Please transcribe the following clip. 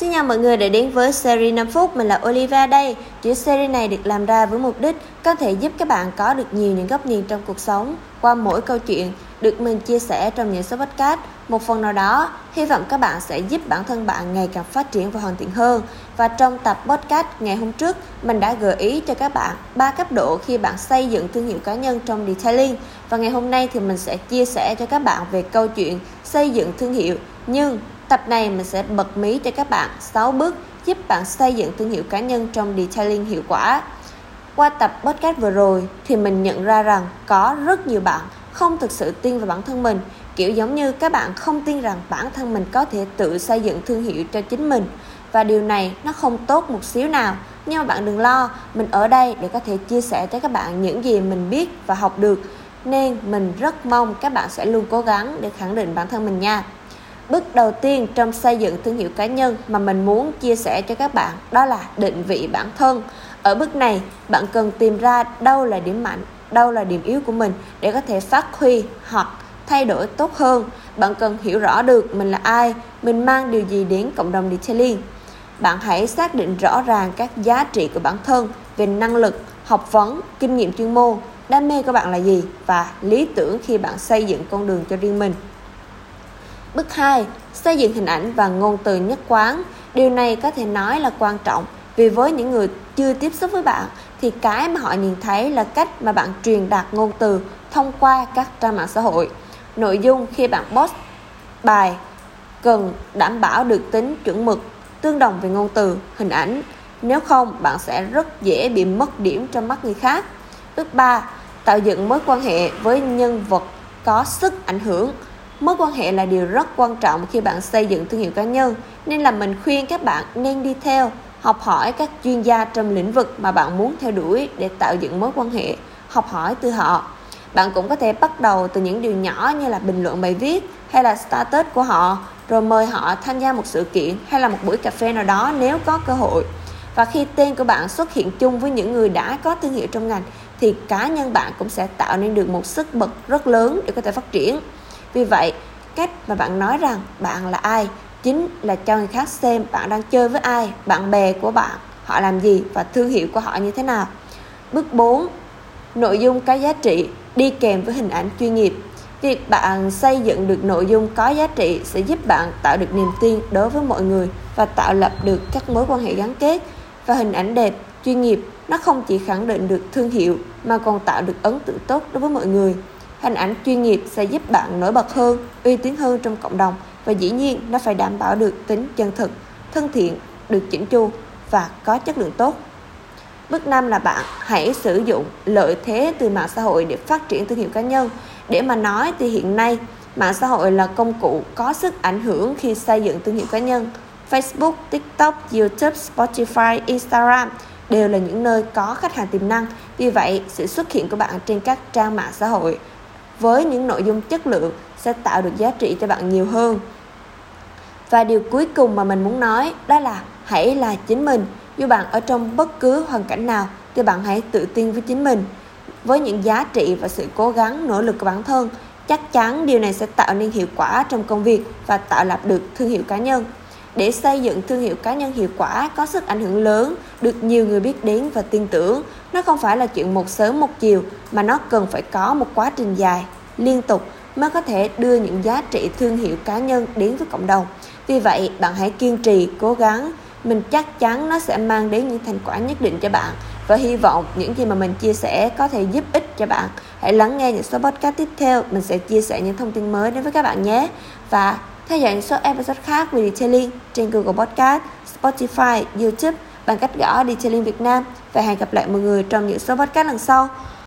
Xin chào mọi người đã đến với series 5 phút, mình là Oliva đây. Chuỗi series này được làm ra với mục đích có thể giúp các bạn có được nhiều những góc nhìn trong cuộc sống qua mỗi câu chuyện được mình chia sẻ trong những số podcast. Một phần nào đó, hy vọng các bạn sẽ giúp bản thân bạn ngày càng phát triển và hoàn thiện hơn. Và trong tập podcast ngày hôm trước, mình đã gợi ý cho các bạn ba cấp độ khi bạn xây dựng thương hiệu cá nhân trong detailing. Và ngày hôm nay thì mình sẽ chia sẻ cho các bạn về câu chuyện xây dựng thương hiệu nhưng Tập này mình sẽ bật mí cho các bạn 6 bước giúp bạn xây dựng thương hiệu cá nhân trong detailing hiệu quả. Qua tập podcast vừa rồi thì mình nhận ra rằng có rất nhiều bạn không thực sự tin vào bản thân mình, kiểu giống như các bạn không tin rằng bản thân mình có thể tự xây dựng thương hiệu cho chính mình và điều này nó không tốt một xíu nào. Nhưng mà bạn đừng lo, mình ở đây để có thể chia sẻ cho các bạn những gì mình biết và học được nên mình rất mong các bạn sẽ luôn cố gắng để khẳng định bản thân mình nha. Bước đầu tiên trong xây dựng thương hiệu cá nhân mà mình muốn chia sẻ cho các bạn đó là định vị bản thân. Ở bước này, bạn cần tìm ra đâu là điểm mạnh, đâu là điểm yếu của mình để có thể phát huy hoặc thay đổi tốt hơn. Bạn cần hiểu rõ được mình là ai, mình mang điều gì đến cộng đồng detailing. Bạn hãy xác định rõ ràng các giá trị của bản thân về năng lực, học vấn, kinh nghiệm chuyên môn, đam mê của bạn là gì và lý tưởng khi bạn xây dựng con đường cho riêng mình. Bước 2. Xây dựng hình ảnh và ngôn từ nhất quán. Điều này có thể nói là quan trọng vì với những người chưa tiếp xúc với bạn thì cái mà họ nhìn thấy là cách mà bạn truyền đạt ngôn từ thông qua các trang mạng xã hội. Nội dung khi bạn post bài cần đảm bảo được tính chuẩn mực, tương đồng về ngôn từ, hình ảnh. Nếu không, bạn sẽ rất dễ bị mất điểm trong mắt người khác. Bước 3. Tạo dựng mối quan hệ với nhân vật có sức ảnh hưởng Mối quan hệ là điều rất quan trọng khi bạn xây dựng thương hiệu cá nhân, nên là mình khuyên các bạn nên đi theo, học hỏi các chuyên gia trong lĩnh vực mà bạn muốn theo đuổi để tạo dựng mối quan hệ, học hỏi từ họ. Bạn cũng có thể bắt đầu từ những điều nhỏ như là bình luận bài viết hay là status của họ, rồi mời họ tham gia một sự kiện hay là một buổi cà phê nào đó nếu có cơ hội. Và khi tên của bạn xuất hiện chung với những người đã có thương hiệu trong ngành thì cá nhân bạn cũng sẽ tạo nên được một sức bật rất lớn để có thể phát triển. Vì vậy, cách mà bạn nói rằng bạn là ai chính là cho người khác xem bạn đang chơi với ai, bạn bè của bạn, họ làm gì và thương hiệu của họ như thế nào. Bước 4. Nội dung có giá trị đi kèm với hình ảnh chuyên nghiệp. Việc bạn xây dựng được nội dung có giá trị sẽ giúp bạn tạo được niềm tin đối với mọi người và tạo lập được các mối quan hệ gắn kết và hình ảnh đẹp, chuyên nghiệp nó không chỉ khẳng định được thương hiệu mà còn tạo được ấn tượng tốt đối với mọi người hình ảnh chuyên nghiệp sẽ giúp bạn nổi bật hơn, uy tín hơn trong cộng đồng và dĩ nhiên nó phải đảm bảo được tính chân thực, thân thiện, được chỉnh chu và có chất lượng tốt. Bước 5 là bạn hãy sử dụng lợi thế từ mạng xã hội để phát triển thương hiệu cá nhân. Để mà nói thì hiện nay mạng xã hội là công cụ có sức ảnh hưởng khi xây dựng thương hiệu cá nhân. Facebook, TikTok, YouTube, Spotify, Instagram đều là những nơi có khách hàng tiềm năng. Vì vậy, sự xuất hiện của bạn trên các trang mạng xã hội với những nội dung chất lượng sẽ tạo được giá trị cho bạn nhiều hơn. Và điều cuối cùng mà mình muốn nói, đó là hãy là chính mình. Dù bạn ở trong bất cứ hoàn cảnh nào, thì bạn hãy tự tin với chính mình. Với những giá trị và sự cố gắng, nỗ lực của bản thân, chắc chắn điều này sẽ tạo nên hiệu quả trong công việc và tạo lập được thương hiệu cá nhân để xây dựng thương hiệu cá nhân hiệu quả, có sức ảnh hưởng lớn, được nhiều người biết đến và tin tưởng. Nó không phải là chuyện một sớm một chiều, mà nó cần phải có một quá trình dài, liên tục mới có thể đưa những giá trị thương hiệu cá nhân đến với cộng đồng. Vì vậy, bạn hãy kiên trì, cố gắng. Mình chắc chắn nó sẽ mang đến những thành quả nhất định cho bạn. Và hy vọng những gì mà mình chia sẻ có thể giúp ích cho bạn. Hãy lắng nghe những số podcast tiếp theo. Mình sẽ chia sẻ những thông tin mới đến với các bạn nhé. Và theo dõi những số episode khác về detailing trên Google Podcast, Spotify, YouTube bằng cách gõ Detailing Việt Nam và hẹn gặp lại mọi người trong những số podcast lần sau.